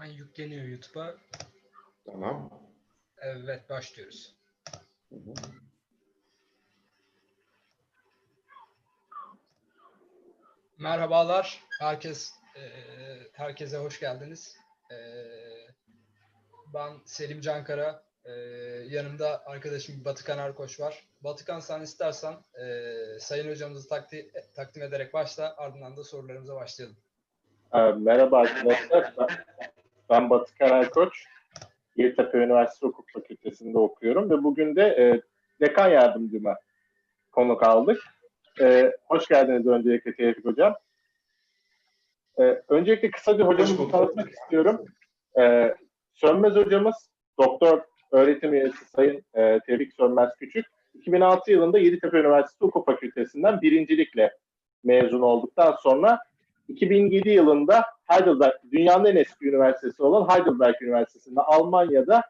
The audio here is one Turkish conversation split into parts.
an yükleniyor YouTube'a. Tamam. Evet başlıyoruz. Hı hı. Merhabalar. Herkes e, herkese hoş geldiniz. E, ben Selim Cankara. E, yanımda arkadaşım Batıkan Erkoç var. Batıkan sen istersen e, Sayın hocamızı takdi, takdim ederek başla. Ardından da sorularımıza başlayalım. Ee, Merhaba arkadaşlar. Ben, Batı Karar Koç. Yeditepe Üniversitesi Hukuk Fakültesi'nde okuyorum ve bugün de e, dekan yardımcıma konuk aldık. E, hoş geldiniz öncelikle Tevfik Hocam. E, öncelikle kısaca hocamızı tanıtmak istiyorum. E, Sönmez hocamız doktor öğretim üyesi Sayın e, Tevfik Sönmez Küçük. 2006 yılında Yeditepe Üniversitesi Hukuk Fakültesinden birincilikle mezun olduktan sonra 2007 yılında Heidelberg, dünyanın en eski üniversitesi olan Heidelberg Üniversitesi'nde Almanya'da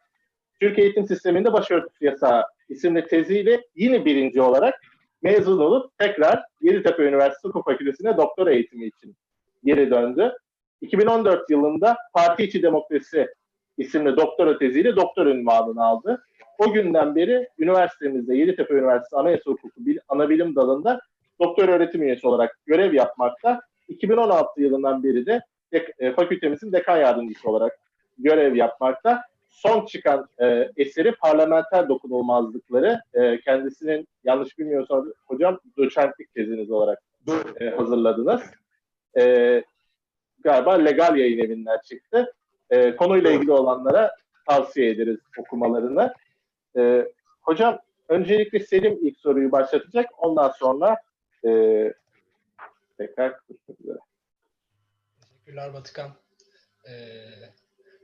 Türk eğitim sisteminde başörtüsü yasağı isimli teziyle yine birinci olarak mezun olup tekrar Yeditepe Üniversitesi Hukuk Fakültesi'ne doktora eğitimi için geri döndü. 2014 yılında Parti İçi Demokrasi isimli doktora teziyle doktor ünvanını aldı. O günden beri üniversitemizde Yeditepe Üniversitesi Anayasa Hukuku Bil- Anabilim Dalı'nda doktor öğretim üyesi olarak görev yapmakta. 2016 yılından beri de dek- e, fakültemizin dekan yardımcısı olarak görev yapmakta. Son çıkan e, eseri parlamenter dokunulmazlıkları e, kendisinin yanlış bilmiyorsam hocam doçentlik teziniz olarak e, hazırladınız. E, galiba legal yayın evinden çıktı. E, konuyla ilgili olanlara tavsiye ederiz okumalarını. E, hocam öncelikle Selim ilk soruyu başlatacak. Ondan sonra e, tekrar üzere. Teşekkürler Batıkan. E,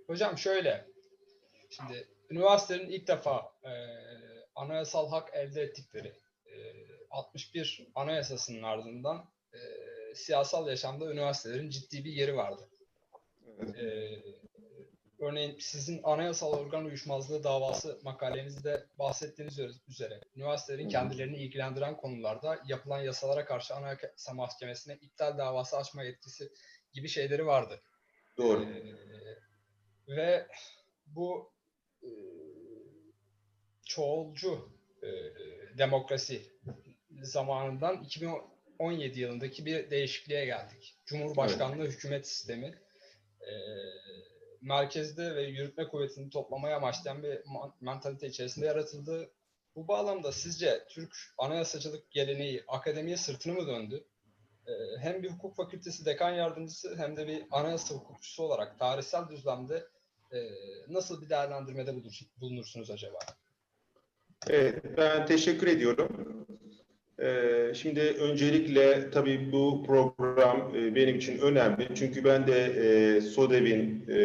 hocam şöyle. Şimdi üniversitelerin ilk defa e, anayasal hak elde ettikleri e, 61 anayasasının ardından e, siyasal yaşamda üniversitelerin ciddi bir yeri vardı. E, örneğin sizin anayasal organ uyuşmazlığı davası makalenizde bahsettiğiniz üzere üniversitelerin kendilerini ilgilendiren konularda yapılan yasalara karşı Anayasa Mahkemesi'ne iptal davası açma yetkisi gibi şeyleri vardı. Doğru. Ee, ve bu e, çoğulcu e, demokrasi zamanından 2017 yılındaki bir değişikliğe geldik. Cumhurbaşkanlığı hükümet sistemi e, merkezde ve yürütme kuvvetini toplamaya amaçlayan bir mantalite içerisinde yaratıldı. Bu bağlamda sizce Türk anayasacılık geleneği akademiye sırtını mı döndü? Ee, hem bir hukuk fakültesi dekan yardımcısı hem de bir anayasa hukukçusu olarak tarihsel düzlemde e, nasıl bir değerlendirmede bulunursunuz acaba? Evet, ben teşekkür ediyorum. Ee, şimdi öncelikle tabii bu program e, benim için önemli. Çünkü ben de e, SODEV'in e,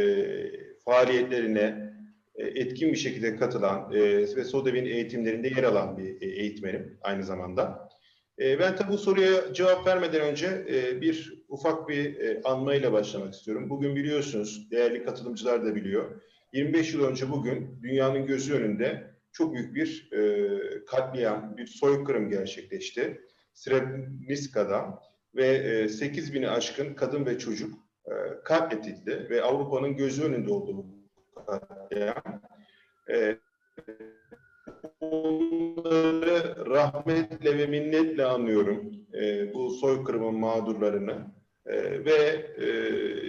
faaliyetlerine e, etkin bir şekilde katılan e, ve SODEV'in eğitimlerinde yer alan bir e, eğitmenim aynı zamanda. E, ben tabii bu soruya cevap vermeden önce e, bir ufak bir e, anmayla başlamak istiyorum. Bugün biliyorsunuz, değerli katılımcılar da biliyor. 25 yıl önce bugün dünyanın gözü önünde çok büyük bir e, katliam, bir soykırım gerçekleşti. Srebrenica'da ve e, 8 bini aşkın kadın ve çocuk e, katledildi ve Avrupa'nın gözü önünde oldu bu katliam. E, onları rahmetle ve minnetle anıyorum e, bu soykırımın mağdurlarını. E, ve e,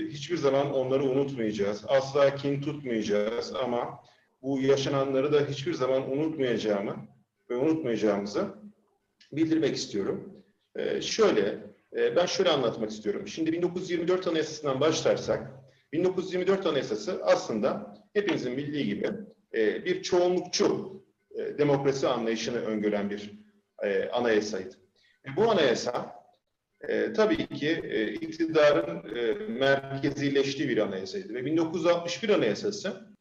hiçbir zaman onları unutmayacağız. Asla kin tutmayacağız ama bu yaşananları da hiçbir zaman unutmayacağımı ve unutmayacağımızı bildirmek istiyorum. Ee, şöyle, e, ben şöyle anlatmak istiyorum. Şimdi 1924 Anayasası'ndan başlarsak, 1924 Anayasası aslında hepimizin bildiği gibi e, bir çoğunlukçu e, demokrasi anlayışını öngören bir e, anayasaydı. E, bu anayasa e, tabii ki e, iktidarın e, merkezileştiği bir anayasaydı ve 1961 Anayasası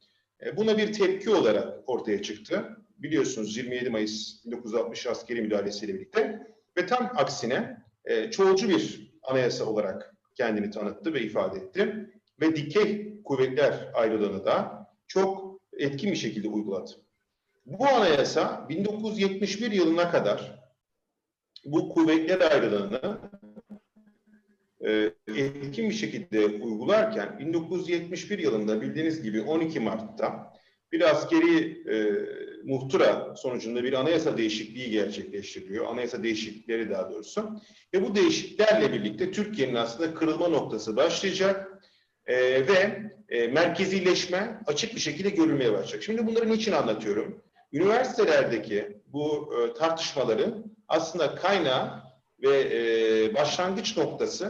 e, Buna bir tepki olarak ortaya çıktı. Biliyorsunuz 27 Mayıs 1960 askeri müdahalesiyle birlikte ve tam aksine e, çoğulcu bir anayasa olarak kendini tanıttı ve ifade etti. Ve dikey kuvvetler ayrılığını da çok etkin bir şekilde uyguladı. Bu anayasa 1971 yılına kadar bu kuvvetler ayrılığını e, etkin bir şekilde uygularken 1971 yılında bildiğiniz gibi 12 Mart'ta bir askeri e, muhtıra sonucunda bir anayasa değişikliği gerçekleştiriliyor. Anayasa değişiklikleri daha doğrusu. Ve bu değişikliklerle birlikte Türkiye'nin aslında kırılma noktası başlayacak e, ve e, merkezileşme açık bir şekilde görülmeye başlayacak. Şimdi bunları niçin anlatıyorum? Üniversitelerdeki bu e, tartışmaların aslında kaynağı ve e, başlangıç noktası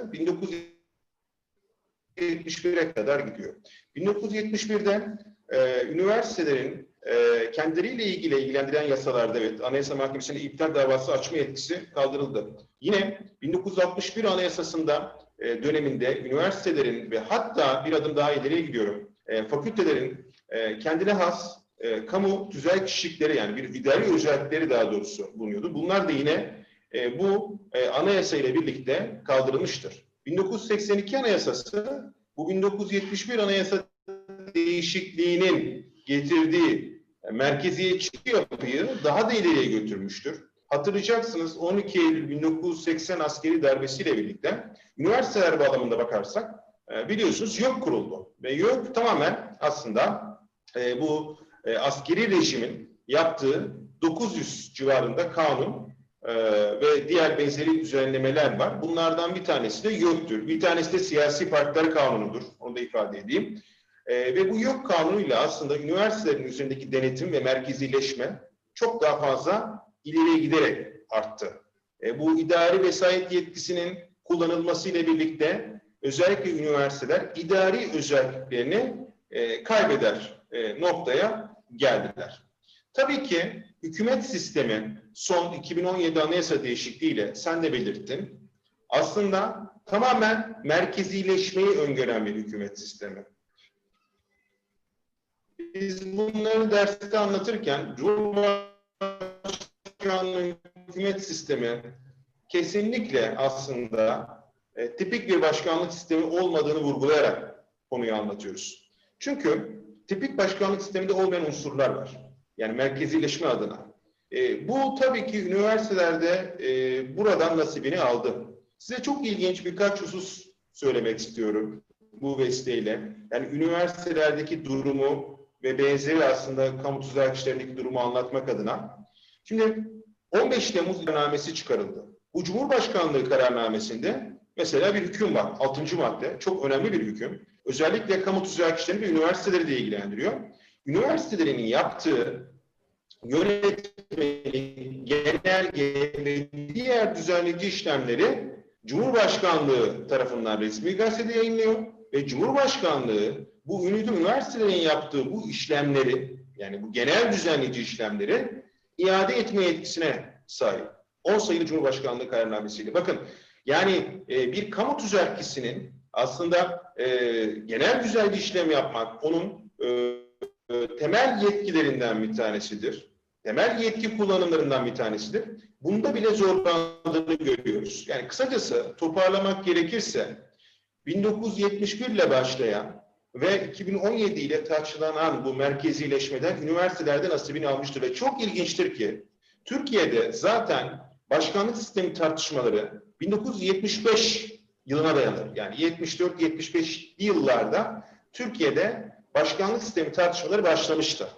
1971'e kadar gidiyor. 1971'de e, üniversitelerin e, kendileriyle ilgili ilgilendiren yasalarda evet Anayasa Mahkemesi'ne iptal davası açma yetkisi kaldırıldı. Yine 1961 Anayasası'nda e, döneminde üniversitelerin ve hatta bir adım daha ileriye gidiyorum. E, fakültelerin e, kendine has e, kamu tüzel kişilikleri yani bir idari özellikleri daha doğrusu bulunuyordu. Bunlar da yine e, bu e, anayasa ile birlikte kaldırılmıştır. 1982 Anayasası bu 1971 Anayasa değişikliğinin getirdiği e, merkeziyetçi yapıyı daha da ileriye götürmüştür. Hatırlayacaksınız 12 Eylül 1980 askeri darbesiyle birlikte üniversiteler bağlamında bakarsak e, biliyorsunuz YÖK kuruldu. Ve YÖK tamamen aslında e, bu e, askeri rejimin yaptığı 900 civarında kanun e, ve diğer benzeri düzenlemeler var. Bunlardan bir tanesi de YÖK'tür. Bir tanesi de siyasi partiler kanunudur. Onu da ifade edeyim. E, ve bu YÖK kanunuyla aslında üniversitelerin üzerindeki denetim ve merkezileşme çok daha fazla ileriye giderek arttı. E, bu idari vesayet yetkisinin kullanılmasıyla birlikte özellikle üniversiteler idari özelliklerini e, kaybeder e, noktaya geldiler. Tabii ki hükümet sistemi son 2017 anayasa değişikliğiyle sen de belirttin. Aslında tamamen merkezileşmeyi öngören bir hükümet sistemi. Biz bunları derste anlatırken Cumhurbaşkanlığı hükümet sistemi kesinlikle aslında e, tipik bir başkanlık sistemi olmadığını vurgulayarak konuyu anlatıyoruz. Çünkü tipik başkanlık sisteminde olmayan unsurlar var. Yani merkezileşme adına. E, bu tabii ki üniversitelerde e, buradan nasibini aldı. Size çok ilginç birkaç husus söylemek istiyorum bu vesileyle. Yani üniversitelerdeki durumu ve benzeri aslında kamu tuzak işlerindeki durumu anlatmak adına. Şimdi 15 Temmuz kararnamesi çıkarıldı. Bu Cumhurbaşkanlığı kararnamesinde mesela bir hüküm var. 6. madde. Çok önemli bir hüküm. Özellikle kamu tuzak işlerini ve üniversiteleri de ilgilendiriyor. Üniversitelerin yaptığı yönetmeliği, genelge ve diğer düzenleyici işlemleri Cumhurbaşkanlığı tarafından resmi gazetede yayınlıyor ve Cumhurbaşkanlığı bu üniversitelerin yaptığı bu işlemleri yani bu genel düzenleyici işlemleri iade etme yetkisine sahip. 10 sayılı Cumhurbaşkanlığı kararnamesiyle. Bakın yani e, bir kamu tüzerkisinin aslında e, genel düzenli işlem yapmak onun e, e, temel yetkilerinden bir tanesidir. Temel yetki kullanımlarından bir tanesidir. Bunda bile zorlandığını görüyoruz. Yani kısacası toparlamak gerekirse 1971 ile başlayan ve 2017 ile taçlanan bu merkezileşmeden üniversitelerde nasibini almıştır. Ve çok ilginçtir ki Türkiye'de zaten başkanlık sistemi tartışmaları 1975 yılına dayanır. Yani 74-75 yıllarda Türkiye'de başkanlık sistemi tartışmaları başlamıştı.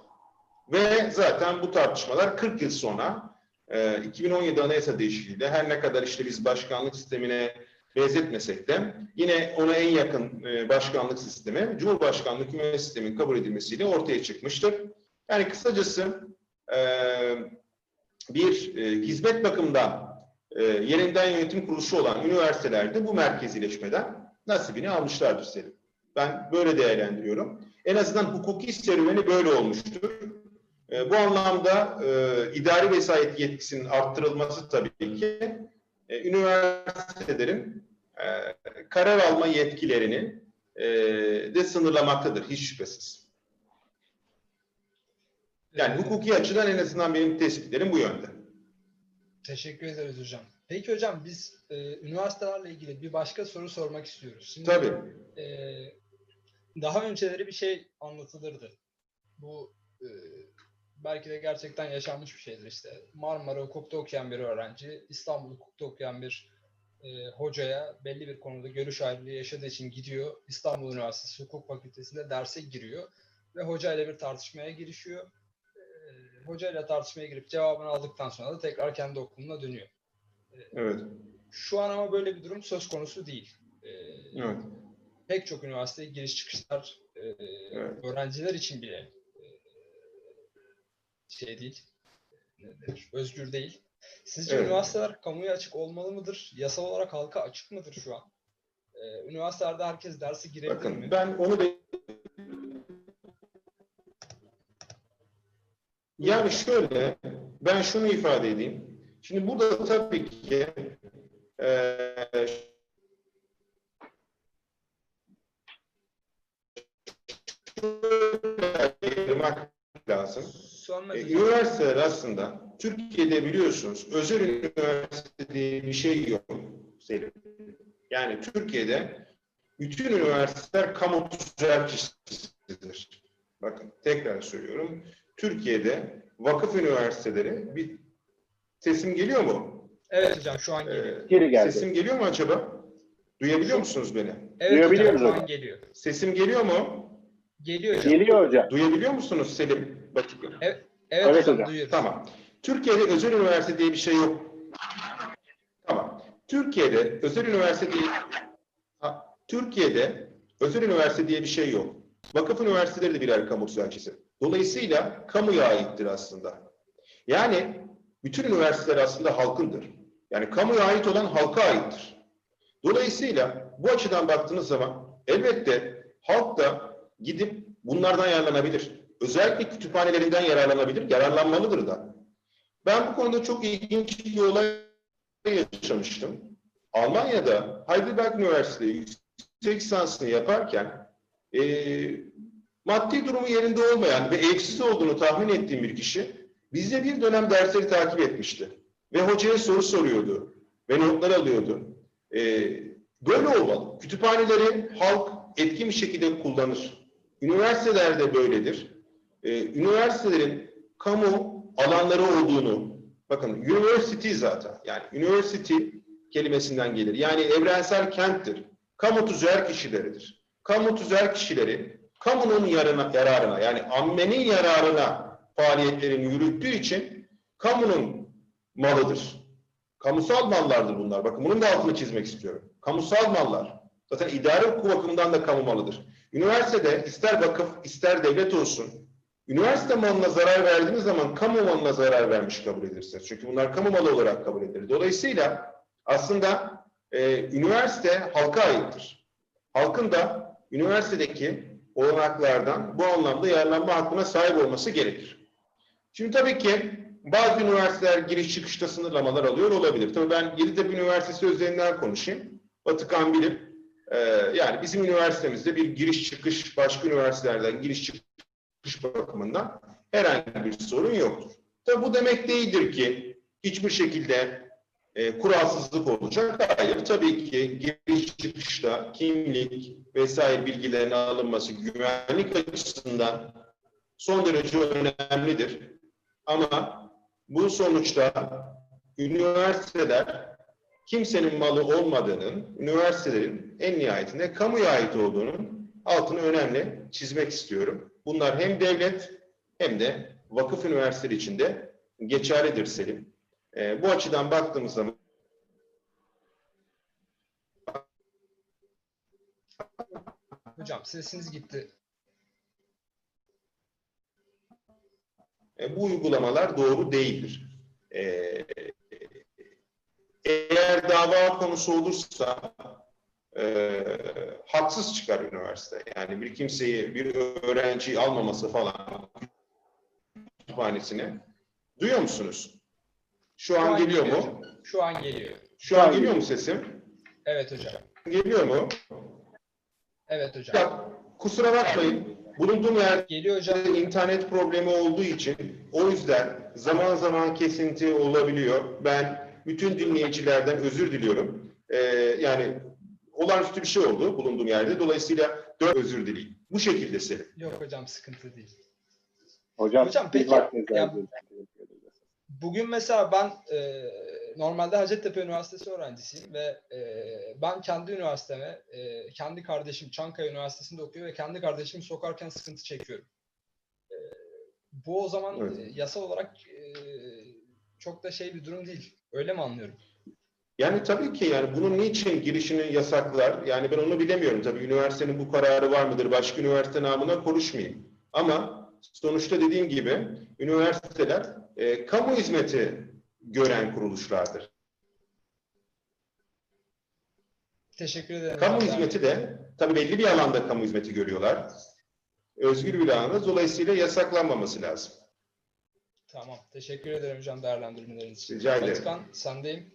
Ve zaten bu tartışmalar 40 yıl sonra e, 2017 Anayasa Değişikliği'de her ne kadar işte biz başkanlık sistemine benzetmesek de yine ona en yakın e, başkanlık sistemi Cumhurbaşkanlığı hükümet sisteminin kabul edilmesiyle ortaya çıkmıştır. Yani kısacası e, bir e, hizmet bakımından e, yerinden yönetim kuruluşu olan üniversitelerde bu merkezileşmeden nasibini almışlardır Selim. Ben böyle değerlendiriyorum. En azından hukuki serüveni böyle olmuştur. E, bu anlamda e, idari vesayet yetkisinin arttırılması tabii ki e, üniversitelerin e, karar alma yetkilerini e, de sınırlamaktadır hiç şüphesiz. Yani hukuki açıdan en azından benim tespitlerim bu yönde. Teşekkür ederiz hocam. Peki hocam biz e, üniversitelerle ilgili bir başka soru sormak istiyoruz. Şimdi, Tabii. E, daha önceleri bir şey anlatılırdı. Bu e, belki de gerçekten yaşanmış bir şeydir işte. Marmara Hukuk'ta okuyan bir öğrenci, İstanbul Hukuk'ta okuyan bir e, hocaya belli bir konuda görüş ayrılığı yaşadığı için gidiyor. İstanbul Üniversitesi Hukuk Fakültesi'nde derse giriyor ve hocayla bir tartışmaya girişiyor. Hocayla tartışmaya girip cevabını aldıktan sonra da tekrar kendi okuluna dönüyor. Evet. Şu an ama böyle bir durum söz konusu değil. E, Evet. pek çok üniversiteye giriş çıkışlar e, Evet. öğrenciler için bile e, şey değil, özgür değil. Sizce Evet. üniversiteler kamuya açık olmalı mıdır? Yasal olarak halka açık mıdır şu an? E, üniversitelerde herkes dersi girebilir Bakın mi? ben onu yani şöyle ben şunu ifade edeyim. Şimdi burada tabii ki şöyle ayırmak lazım. E, üniversiteler aslında Türkiye'de biliyorsunuz özel üniversite diye bir şey yok Selim. Yani Türkiye'de bütün üniversiteler kamu tüzel kişisidir. Bakın tekrar söylüyorum. Türkiye'de vakıf üniversiteleri bir sesim geliyor mu? Evet hocam şu an Ee, geliyor. Geri geldi. sesim geliyor mu acaba? Duyabiliyor musunuz beni? Evet hocam duyabiliyoruz şu an hocam. geliyor. Sesim geliyor mu? Geliyor hocam. Geliyor hocam. Duyabiliyor musunuz Selim? Bakın. Evet, Evet hocam, hocam. duyuyoruz. Tamam. Türkiye'de özel üniversite diye bir şey yok. Tamam. Türkiye'de özel üniversite diye Ha, Türkiye'de özel üniversite diye bir şey yok. Vakıf üniversiteleri de birer kamu tüzelcisi. Dolayısıyla kamuya aittir aslında. Yani bütün üniversiteler aslında halkındır. Yani kamuya ait olan halka aittir. Dolayısıyla bu açıdan baktığınız zaman elbette halk da gidip bunlardan yararlanabilir. Özellikle kütüphanelerinden yararlanabilir, yararlanmalıdır da. Ben bu konuda çok ilginç bir olay yaşamıştım. Almanya'da Heidelberg Üniversitesi yüksek lisansını yaparken eee, maddi durumu yerinde olmayan ve evsiz olduğunu tahmin ettiğim bir kişi bizde bir dönem dersleri takip etmişti. Ve hocaya soru soruyordu ve notlar alıyordu. Eee, böyle olmalı. Kütüphaneleri halk etkin bir şekilde kullanır. Üniversiteler de böyledir. Ee, üniversitelerin kamu alanları olduğunu, bakın university zaten, yani university kelimesinden gelir. Yani evrensel kenttir. Kamu tüzel kişileridir. Kamu tüzel kişileri kamunun yarına, yararına yani ammenin yararına faaliyetlerini yürüttüğü için kamunun malıdır. Kamusal mallardır bunlar. Bakın bunun da altını çizmek istiyorum. Kamusal mallar. Zaten idare hukuku bakımından da kamu malıdır. Üniversitede ister vakıf ister devlet olsun üniversite malına zarar verdiğiniz zaman kamu malına zarar vermiş kabul edirsiniz. Çünkü bunlar kamu malı olarak kabul edilir. Dolayısıyla aslında e, üniversite halka aittir. Halkın da üniversitedeki olanaklardan bu anlamda yararlanma hakkına sahip olması gerekir. Şimdi tabii ki bazı üniversiteler giriş çıkışta sınırlamalar alıyor olabilir. Tabii ben Yeditepe Üniversitesi üzerinden konuşayım. Batıkan Bilim. Ee, yani bizim üniversitemizde bir giriş çıkış başka üniversitelerden giriş çıkış bakımından herhangi bir sorun yoktur. Tabii bu demek değildir ki hiçbir şekilde e, kuralsızlık olacak. Hayır. Tabii ki giriş çıkışta kimlik vesaire bilgilerin alınması güvenlik açısından son derece önemlidir. Ama bu sonuçta üniversiteler kimsenin malı olmadığının, üniversitelerin en nihayetinde kamuya ait olduğunun altını önemli çizmek istiyorum. Bunlar hem devlet hem de vakıf üniversiteleri içinde geçerlidir Selim. Ee, bu açıdan baktığımız zaman Hocam sesiniz gitti. e, bu uygulamalar doğru değildir. Ee, eğer dava konusu olursa e, haksız çıkar üniversite. Yani bir kimseyi, bir öğrenciyi almaması falan kütüphanesine. Duyuyor musunuz? Şu an geliyor mu? hocam. Şu an geliyor. Şu an geliyor mu sesim? Evet hocam. Geliyor mu? Evet hocam. Ya, kusura bakmayın. Bulunduğum yerde Geliyor hocam. internet problemi olduğu için o yüzden zaman zaman kesinti olabiliyor. Ben bütün dinleyicilerden özür diliyorum. Ee, yani olağanüstü bir şey oldu bulunduğum yerde. Dolayısıyla dört özür dileyim. Bu şekilde Selim. Yok hocam sıkıntı değil. Hocam, Hocam, peki, ya- ayırdığınız için teşekkür ederiz. Bugün mesela ben e, normalde Hacettepe Üniversitesi öğrencisiyim ve e, ben kendi üniversiteme, e, kendi kardeşim Çankaya Üniversitesi'nde okuyor ve kendi kardeşimi sokarken sıkıntı çekiyorum. E, bu o zaman Evet. e, yasal olarak e, çok da şey bir durum değil. Öyle mi anlıyorum? Yani tabii ki yani bunun niçin girişini yasaklar? Yani ben onu bilemiyorum. Tabii üniversitenin bu kararı var mıdır? Başka üniversite namına konuşmayayım. Ama sonuçta dediğim gibi üniversiteler e, kamu hizmeti gören kuruluşlardır. Teşekkür ederim. Kamu Yani- hizmeti de tabii belli bir alanda kamu hizmeti görüyorlar. Özgür bir alanda dolayısıyla yasaklanmaması lazım. Tamam. Teşekkür ederim hocam değerlendirmeleriniz için. Rica ederim. Batıkan sendeyim.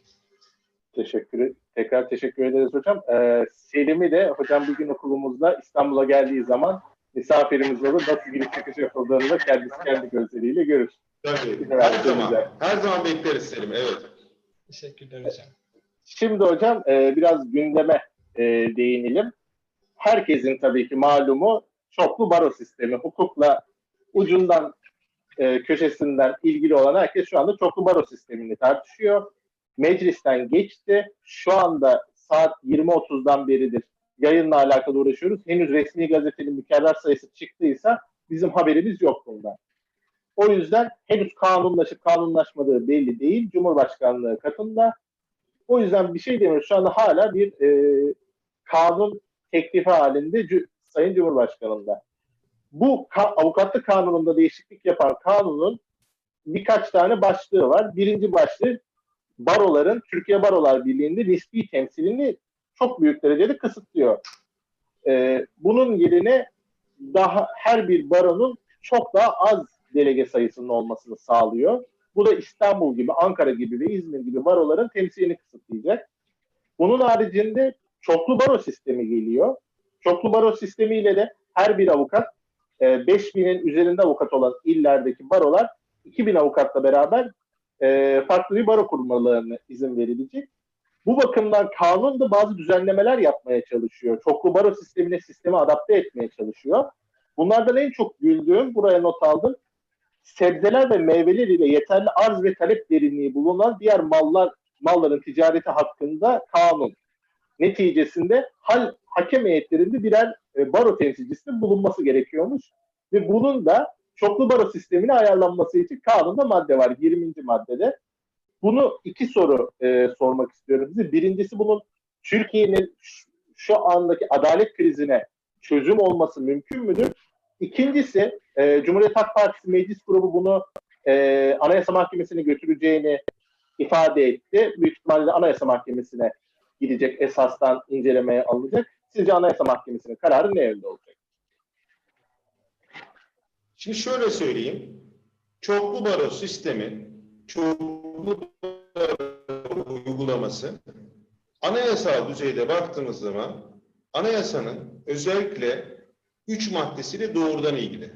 Teşekkür Tekrar teşekkür ederiz hocam. Ee, Selim'i de hocam bir gün okulumuzda İstanbul'a geldiği zaman misafirimiz olur. Nasıl giriş çıkış yapıldığını da kendisi kendi gözleriyle görür. Tabii. Her zaman. güzel. Her zaman bekleriz Selim. Evet. Teşekkürler hocam. Şimdi hocam e, biraz gündeme e, değinelim. Herkesin tabii ki malumu çoklu baro sistemi. Hukukla ucundan e, köşesinden ilgili olan herkes şu anda çoklu baro sistemini tartışıyor. Meclisten geçti. Şu anda saat 20.30'dan beridir yayınla alakalı uğraşıyoruz. Henüz resmi gazetenin mükerrer sayısı çıktıysa bizim haberimiz yok bundan. O yüzden henüz kanunlaşıp kanunlaşmadığı belli değil. Cumhurbaşkanlığı katında. O yüzden bir şey demiyoruz. Şu anda hala bir e, kanun teklifi halinde Cü- Sayın Cumhurbaşkanı'nda. Bu ka- avukatlık kanununda değişiklik yapan kanunun birkaç tane başlığı var. Birinci başlığı baroların Türkiye Barolar Birliği'nde nispi temsilini çok büyük derecede kısıtlıyor. E, bunun yerine daha her bir baronun çok daha az delege sayısının olmasını sağlıyor. Bu da İstanbul gibi, Ankara gibi ve İzmir gibi baroların temsilini kısıtlayacak. Bunun haricinde çoklu baro sistemi geliyor. Çoklu baro sistemiyle de her bir avukat e, 5000'in üzerinde avukat olan illerdeki barolar 2000 avukatla beraber e, farklı bir baro kurmalarına izin verilecek. Bu bakımdan kanun da bazı düzenlemeler yapmaya çalışıyor. Çoklu baro sistemine sistemi adapte etmeye çalışıyor. Bunlardan en çok güldüğüm, buraya not aldım, sebzeler ve meyveler ile yeterli arz ve talep derinliği bulunan diğer mallar malların ticareti hakkında kanun. Neticesinde hal hakem heyetlerinde birer e, baro temsilcisinin bulunması gerekiyormuş. Ve bunun da çoklu baro sistemine ayarlanması için kanunda madde var 20. maddede. Bunu iki soru e, sormak istiyorum size. Birincisi bunun Türkiye'nin şu- andaki adalet krizine çözüm olması mümkün müdür? İkincisi e, Cumhuriyet Halk Partisi Meclis Grubu bunu e, Anayasa Mahkemesi'ne götüreceğini ifade etti. Büyük ihtimalle Anayasa Mahkemesi'ne gidecek esastan incelemeye alınacak. Sizce Anayasa Mahkemesi'nin kararı ne yönde olacak? Şimdi şöyle söyleyeyim. Çoklu baro sistemi, baro uygulaması anayasal düzeyde baktığımız zaman anayasanın özellikle üç maddesiyle doğrudan ilgili.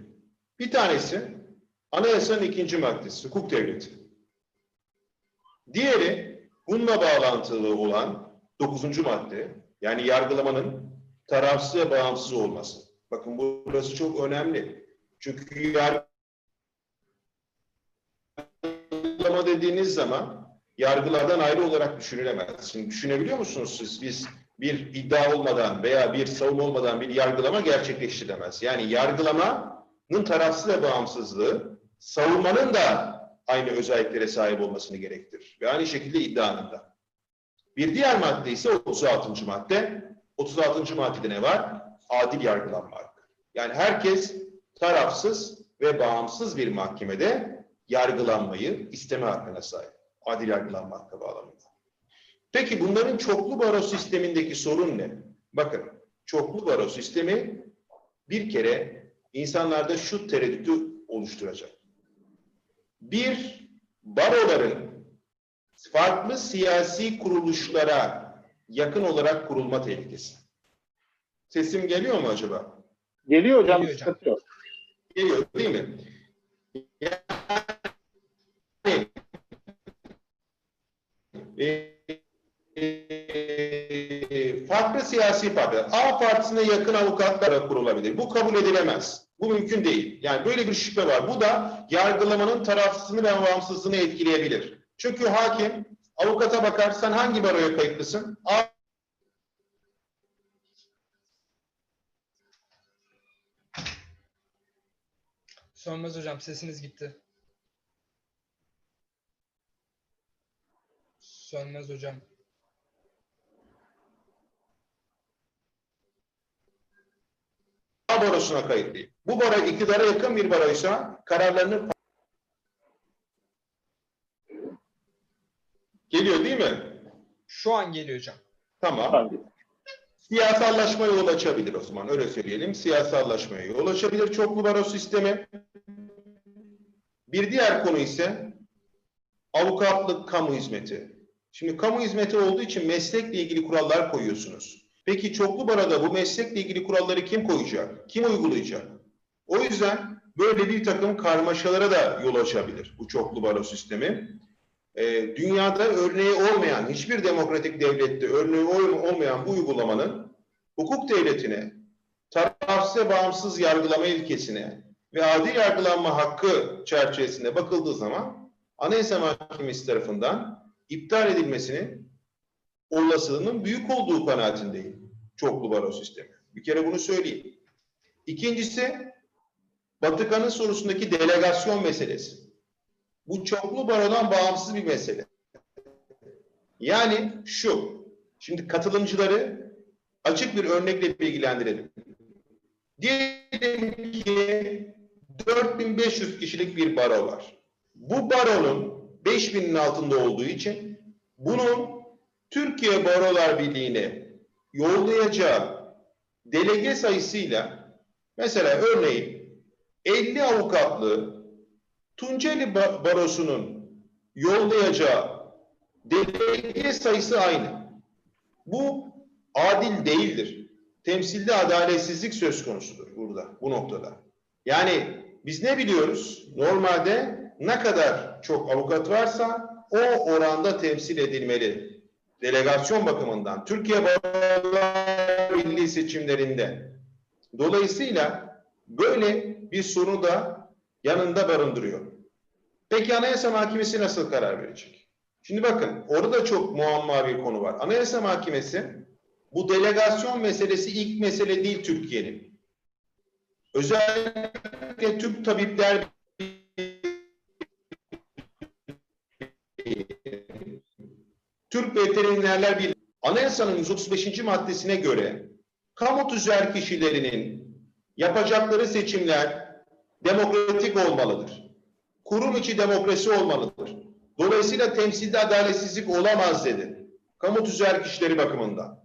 Bir tanesi anayasanın ikinci maddesi, hukuk devleti. Diğeri bununla bağlantılı olan dokuzuncu madde, yani yargılamanın tarafsız ve bağımsız olması. Bakın burası çok önemli. Çünkü dediğiniz zaman yargılardan ayrı olarak düşünülemez. Şimdi düşünebiliyor musunuz siz? Biz bir iddia olmadan veya bir savunma olmadan bir yargılama gerçekleştirilemez. Yani yargılamanın tarafsız ve bağımsızlığı savunmanın da aynı özelliklere sahip olmasını gerektirir. Ve aynı şekilde iddianın da. Bir diğer madde ise 36. madde. 36. maddede ne var? Adil yargılanma hakkı. Yani herkes tarafsız ve bağımsız bir mahkemede yargılanmayı isteme hakkına sahip. Adil yargılanma hakkı bağlamında. Peki bunların çoklu baro sistemindeki sorun ne? Bakın çoklu baro sistemi bir kere insanlarda şu tereddütü oluşturacak. Bir, baroların farklı siyasi kuruluşlara yakın olarak kurulma tehlikesi. Sesim geliyor mu acaba? Geliyor hocam, Geliyor hocam. Geliyor değil mi? E, farklı siyasi partiler A partisine yakın avukatlara kurulabilir. Bu kabul edilemez. Bu mümkün değil. Yani böyle bir şüphe var. Bu da yargılamanın tarafsızlığını ve bağımsızlığını etkileyebilir. Çünkü hakim avukata bakar sen hangi baroya kayıtlısın? A Sönmez hocam sesiniz gitti. Sönmez hocam. A barosuna kayıtlıyım. Bu baro iktidara yakın bir baroysa kararlarını Geliyor değil mi? Şu an geliyor hocam. Tamam. Hangi? Siyasallaşmaya yol açabilir o zaman. Öyle söyleyelim. Siyasallaşmaya yol açabilir çoklu baro sistemi. Bir diğer konu ise avukatlık kamu hizmeti. Şimdi kamu hizmeti olduğu için meslekle ilgili kurallar koyuyorsunuz. Peki çoklu baroda bu meslekle ilgili kuralları kim koyacak? Kim uygulayacak? O yüzden böyle bir takım karmaşalara da yol açabilir bu çoklu baro sistemi. Ee, dünyada örneği olmayan, hiçbir demokratik devlette örneği ol- olmayan bu uygulamanın hukuk devletine, tarafsız ve bağımsız yargılama ilkesine ve adil yargılanma hakkı çerçevesinde bakıldığı zaman Anayasa Mahkemesi tarafından iptal edilmesinin olasılığının büyük olduğu kanaatindeyim. Çoklu baro sistemi. Bir kere bunu söyleyeyim. İkincisi, Batıkan'ın sorusundaki delegasyon meselesi. Bu çoklu barodan bağımsız bir mesele. Yani şu, şimdi katılımcıları açık bir örnekle bilgilendirelim. Diyelim ki 4500 kişilik bir baro var. Bu baronun 5000'in altında olduğu için bunun Türkiye Barolar Birliği'ne yollayacağı delege sayısıyla mesela örneğin 50 avukatlı Tunceli Ba- Barosu'nun yollayacağı delege sayısı aynı. Bu adil değildir. Temsilde adaletsizlik söz konusudur burada, bu noktada. Yani biz ne biliyoruz? Normalde ne kadar çok avukat varsa o oranda temsil edilmeli. Delegasyon bakımından Türkiye Barolar Birliği seçimlerinde. Dolayısıyla böyle bir sorunu da yanında barındırıyor. Peki Anayasa Mahkemesi nasıl karar verecek? Şimdi bakın orada çok muamma bir konu var. Anayasa Mahkemesi bu delegasyon meselesi ilk mesele değil Türkiye'nin. Özellikle Türk Tabipler Türk Veterinerler Birliği Anayasanın 135. maddesine göre kamu tüzel kişilerinin yapacakları seçimler demokratik olmalıdır. Kurum içi demokrasi olmalıdır. Dolayısıyla temsilde adaletsizlik olamaz dedi. Kamu tüzel kişileri bakımından.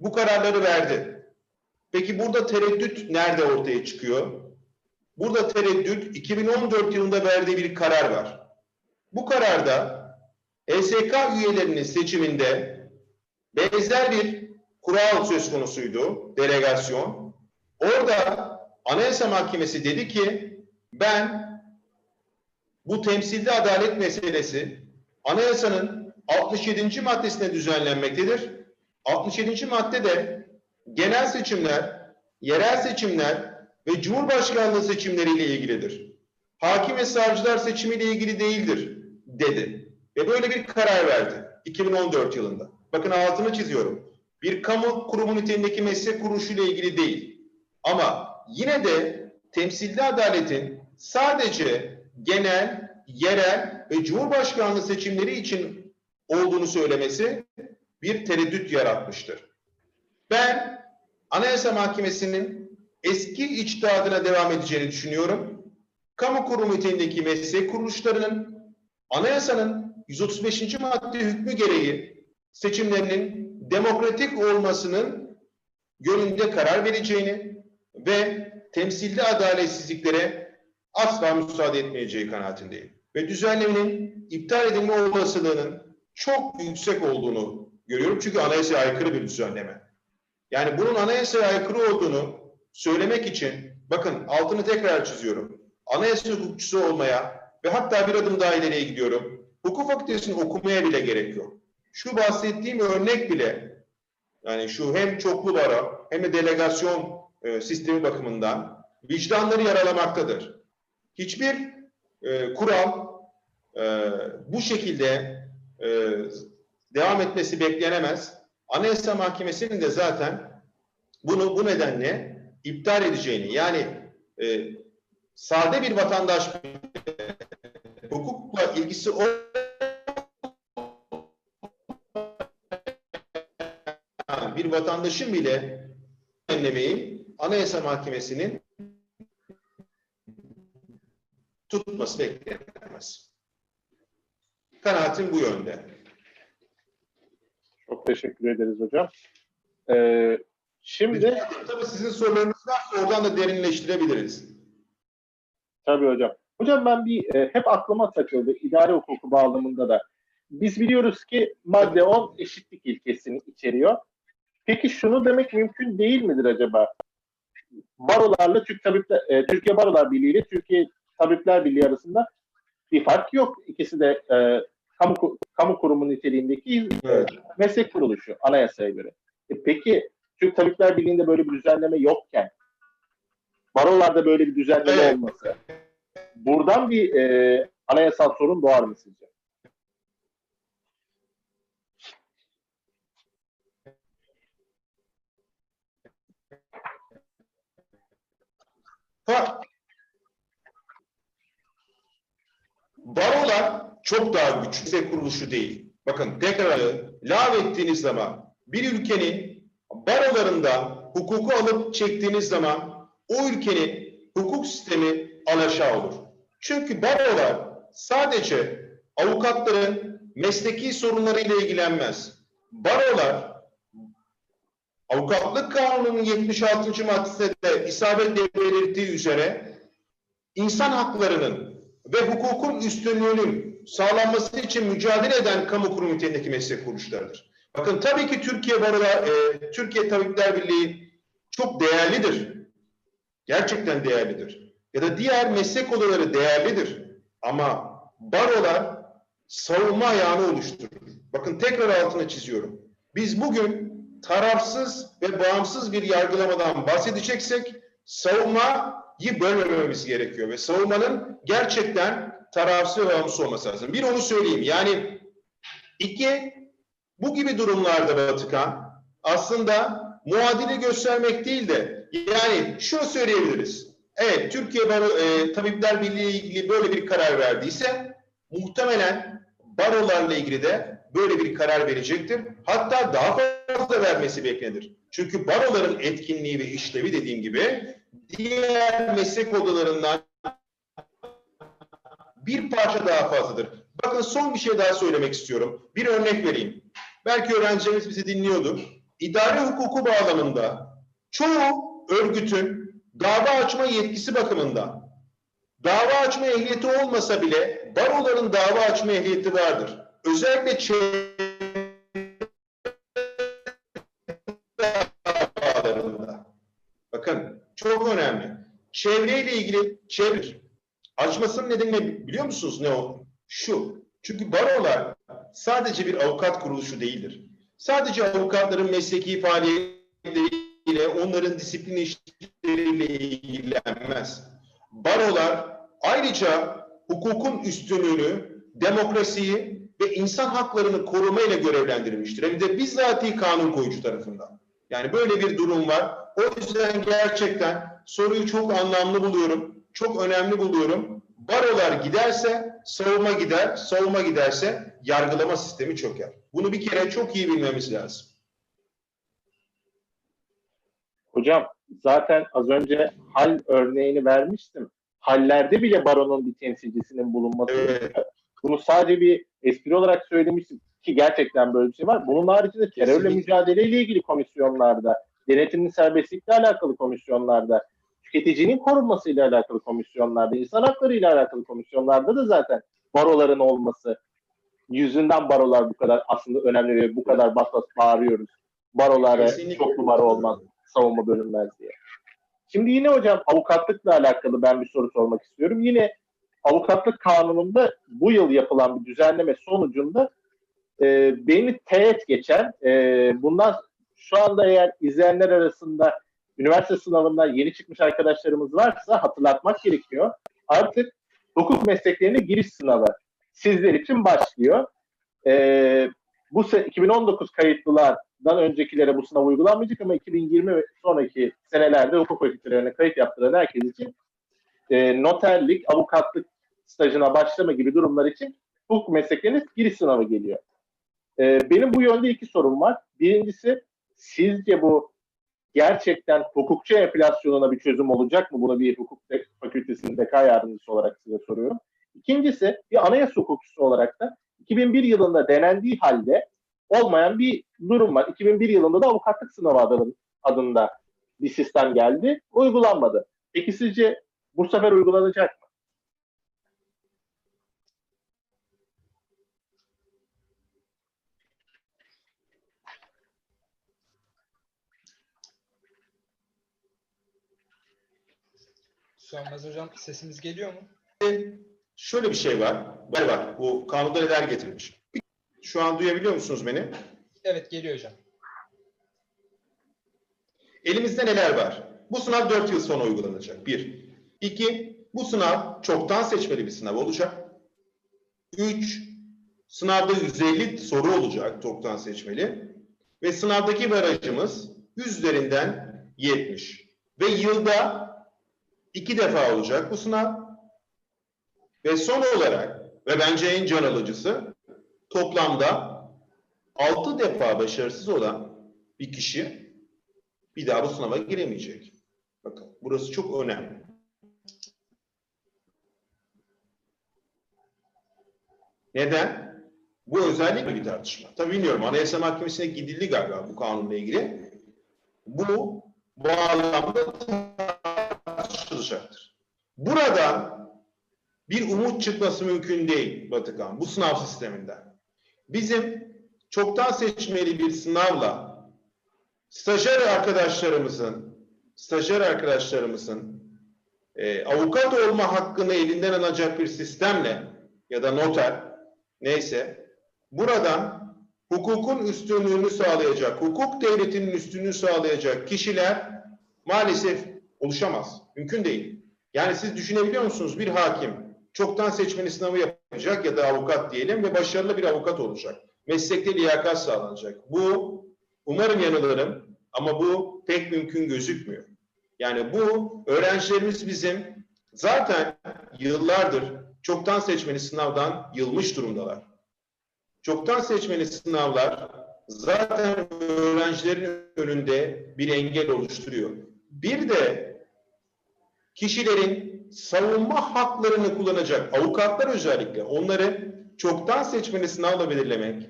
Bu kararları verdi. Peki burada tereddüt nerede ortaya çıkıyor? Burada tereddüt 2014 yılında verdiği bir karar var. Bu kararda ESK üyelerinin seçiminde benzer bir kural söz konusuydu, delegasyon. Orada Anayasa Mahkemesi dedi ki ben bu temsilde adalet meselesi anayasanın 67. maddesine düzenlenmektedir. 67. maddede genel seçimler, yerel seçimler ve cumhurbaşkanlığı seçimleriyle ilgilidir. Hakim ve savcılar seçimiyle ilgili değildir dedi. Ve böyle bir karar verdi 2014 yılında. Bakın altını çiziyorum. Bir kamu kurumu niteliğindeki meslek kuruluşuyla ilgili değil. Ama yine de temsilde adaletin sadece genel, yerel ve cumhurbaşkanlığı seçimleri için olduğunu söylemesi bir tereddüt yaratmıştır. Ben Anayasa Mahkemesi'nin eski içtihadına devam edeceğini düşünüyorum. Kamu kurumu niteliğindeki meslek kuruluşlarının anayasanın 135. madde hükmü gereği seçimlerinin demokratik olmasının yönünde karar vereceğini ve temsilde adaletsizliklere asla müsaade etmeyeceği kanaatindeyim. Ve düzenlemenin iptal edilme olasılığının çok yüksek olduğunu görüyorum. Çünkü anayasaya aykırı bir düzenleme. Yani bunun anayasaya aykırı olduğunu söylemek için bakın altını tekrar çiziyorum. Anayasa hukukçusu olmaya ve hatta bir adım daha ileriye gidiyorum. Hukuk fakültesini okumaya bile gerek yok. Şu bahsettiğim örnek bile yani şu hem çoklu baro hem de delegasyon e, sistemi bakımından vicdanları yaralamaktadır. Hiçbir e, kural e, bu şekilde e, devam etmesi beklenemez. Anayasa Mahkemesi'nin de zaten bunu bu nedenle iptal edeceğini yani e, sade bir vatandaş hukukla ilgisi o bir vatandaşın bile önlemeyi Anayasa Mahkemesi'nin tutması beklenemez. Kanaatim bu yönde. Çok teşekkür ederiz hocam. Ee, şimdi Tabii sizin sorularınız varsa oradan da derinleştirebiliriz. Tabii hocam. Hocam ben bir e, hep aklıma takıldı idare hukuku bağlamında da. Biz biliyoruz ki madde 10 eşitlik ilkesini içeriyor. Peki şunu demek mümkün değil midir acaba? Barolarla Türk Tabipler, e, Türkiye Barolar Birliği ile Türkiye Tabipler Birliği arasında bir fark yok. İkisi de e, kamu kamu kurumu niteliğindeki Evet. meslek kuruluşu anayasaya göre. E peki Türk Tabipler Birliği'nde böyle bir düzenleme yokken barolarda böyle bir düzenleme Evet. olması buradan bir e, anayasal sorun doğar mı sizce? Ha, barolar çok daha güçlü meslek kuruluşu değil. Bakın tekrar lav ettiğiniz zaman bir ülkenin barolarından hukuku alıp çektiğiniz zaman o ülkenin hukuk sistemi alaşağı olur. Çünkü barolar sadece avukatların mesleki sorunlarıyla ilgilenmez. Barolar Avukatlık Kanunu'nun 76. maddesinde de isabetle belirttiği üzere insan haklarının ve hukukun üstünlüğünün sağlanması için mücadele eden kamu kurum niteliğindeki meslek kuruluşlarıdır. Bakın tabii ki Türkiye Barolar, e, Türkiye Tabipler Birliği çok değerlidir. Gerçekten değerlidir. Ya da diğer meslek odaları değerlidir. Ama barolar savunma ayağını oluşturur. Bakın tekrar altını çiziyorum. Biz bugün tarafsız ve bağımsız bir yargılamadan bahsedeceksek savunmayı bölmememiz gerekiyor ve savunmanın gerçekten tarafsız ve bağımsız olması lazım. Bir onu söyleyeyim. Yani iki bu gibi durumlarda Vatikan aslında muadili göstermek değil de yani şunu söyleyebiliriz. Evet Türkiye Baro, e, Tabipler Birliği ile ilgili böyle bir karar verdiyse muhtemelen barolarla ilgili de böyle bir karar verecektir. Hatta daha fazla vermesi beklenir. Çünkü baroların etkinliği ve işlevi dediğim gibi diğer meslek odalarından bir parça daha fazladır. Bakın son bir şey daha söylemek istiyorum. Bir örnek vereyim. Belki öğrencilerimiz bizi dinliyordur. İdare hukuku bağlamında çoğu örgütün dava açma yetkisi bakımından dava açma ehliyeti olmasa bile baroların dava açma ehliyeti vardır. Özellikle davalarında. Bakın çok önemli. Çevreyle ilgili çevre açmasının nedeni ne biliyor musunuz ne o? Şu. Çünkü barolar sadece bir avukat kuruluşu değildir. Sadece avukatların mesleki faaliyetleriyle, onların disiplin işleriyle ilgilenmez. Barolar ayrıca hukukun üstünlüğünü, demokrasiyi ve insan haklarını korumayla görevlendirilmiştir. Hem de bizzati kanun koyucu tarafından. Yani böyle bir durum var. O yüzden gerçekten soruyu çok anlamlı buluyorum. Çok önemli buluyorum. Barolar giderse savunma gider, savunma giderse yargılama sistemi çöker. Bunu bir kere çok iyi bilmemiz lazım. Hocam zaten az önce hal örneğini vermiştim. Hallerde bile baronun bir temsilcisinin bulunması. Evet. Bunu sadece bir espri olarak söylemiştim ki gerçekten böyle bir şey var. Bunun haricinde terörle Kesinlikle. mücadeleyle ilgili komisyonlarda, denetimin serbestlikle alakalı komisyonlarda, tüketicinin korunmasıyla alakalı komisyonlarda, insan hakları ile alakalı komisyonlarda da zaten baroların olması yüzünden barolar bu kadar aslında önemli ve bu kadar bas bas bağırıyoruz. Barolara Kesinlikle. çoklu baro olmaz, savunma bölünmez diye. Şimdi yine hocam avukatlıkla alakalı ben bir soru sormak istiyorum. Yine avukatlık kanununda bu yıl yapılan bir düzenleme sonucunda e, beni teğet geçen e, bundan şu anda eğer izleyenler arasında üniversite sınavından yeni çıkmış arkadaşlarımız varsa hatırlatmak gerekiyor. Artık hukuk mesleklerine giriş sınavı sizler için başlıyor. Ee, bu se- 2019 kayıtlılardan öncekilere bu sınav uygulanmayacak ama 2020 ve sonraki senelerde hukuk fakültelerine kayıt yaptıran herkes için e, noterlik, avukatlık stajına başlama gibi durumlar için hukuk mesleklerine giriş sınavı geliyor. Ee, benim bu yönde iki sorum var. Birincisi sizce bu gerçekten hukukçu enflasyonuna bir çözüm olacak mı? Bunu bir hukuk te- fakültesinin deka yardımcısı olarak size soruyorum. İkincisi bir anayasa hukukçusu olarak da 2001 yılında denendiği halde olmayan bir durum var. 2001 yılında da avukatlık sınavı adının, adında bir sistem geldi. Uygulanmadı. Peki sizce bu sefer uygulanacak mı? Sönmez hocam sesimiz geliyor mu? Şöyle bir şey var. Var var. Bu kanunda neler getirmiş. Şu an duyabiliyor musunuz beni? Evet geliyor hocam. Elimizde neler var? Bu sınav 4 yıl sonra uygulanacak. Bir. İki, bu sınav çoktan seçmeli bir sınav olacak. Üç, sınavda 150 soru olacak çoktan seçmeli. Ve sınavdaki barajımız 100 üzerinden 70. Ve yılda iki defa olacak bu sınav. Ve son olarak ve bence en can alıcısı toplamda 6 defa başarısız olan bir kişi bir daha bu sınava giremeyecek. Bakın burası çok önemli. Neden? Bu özellikle bir tartışma. Tabii bilmiyorum. Anayasa Mahkemesi'ne gidildi galiba bu kanunla ilgili. Bu bağlamda tartışılacaktır. Buradan bir umut çıkması mümkün değil Batıkan bu sınav sisteminden. Bizim çoktan seçmeli bir sınavla stajyer arkadaşlarımızın stajyer arkadaşlarımızın e, avukat olma hakkını elinden alacak bir sistemle ya da noter neyse buradan hukukun üstünlüğünü sağlayacak, hukuk devletinin üstünlüğünü sağlayacak kişiler maalesef oluşamaz. Mümkün değil. Yani siz düşünebiliyor musunuz bir hakim çoktan seçmeli sınavı yapacak ya da avukat diyelim ve başarılı bir avukat olacak. Meslekte liyakat sağlanacak. Bu umarım yanılırım ama bu pek mümkün gözükmüyor. Yani bu öğrencilerimiz bizim zaten yıllardır çoktan seçmeli sınavdan yılmış durumdalar. Çoktan seçmeli sınavlar zaten öğrencilerin önünde bir engel oluşturuyor. Bir de kişilerin savunma haklarını kullanacak avukatlar özellikle onları çoktan seçmeli sınavla belirlemek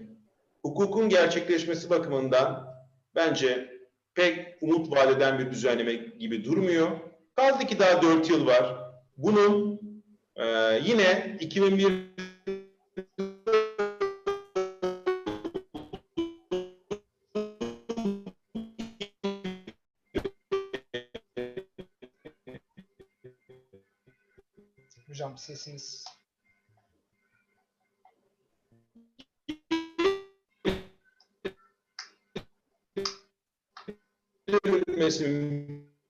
hukukun gerçekleşmesi bakımından bence pek umut vaat eden bir düzenleme gibi durmuyor. Kaldı ki daha 4 yıl var. Bunun e, yine 2001 Hocam sesiniz yürütmesi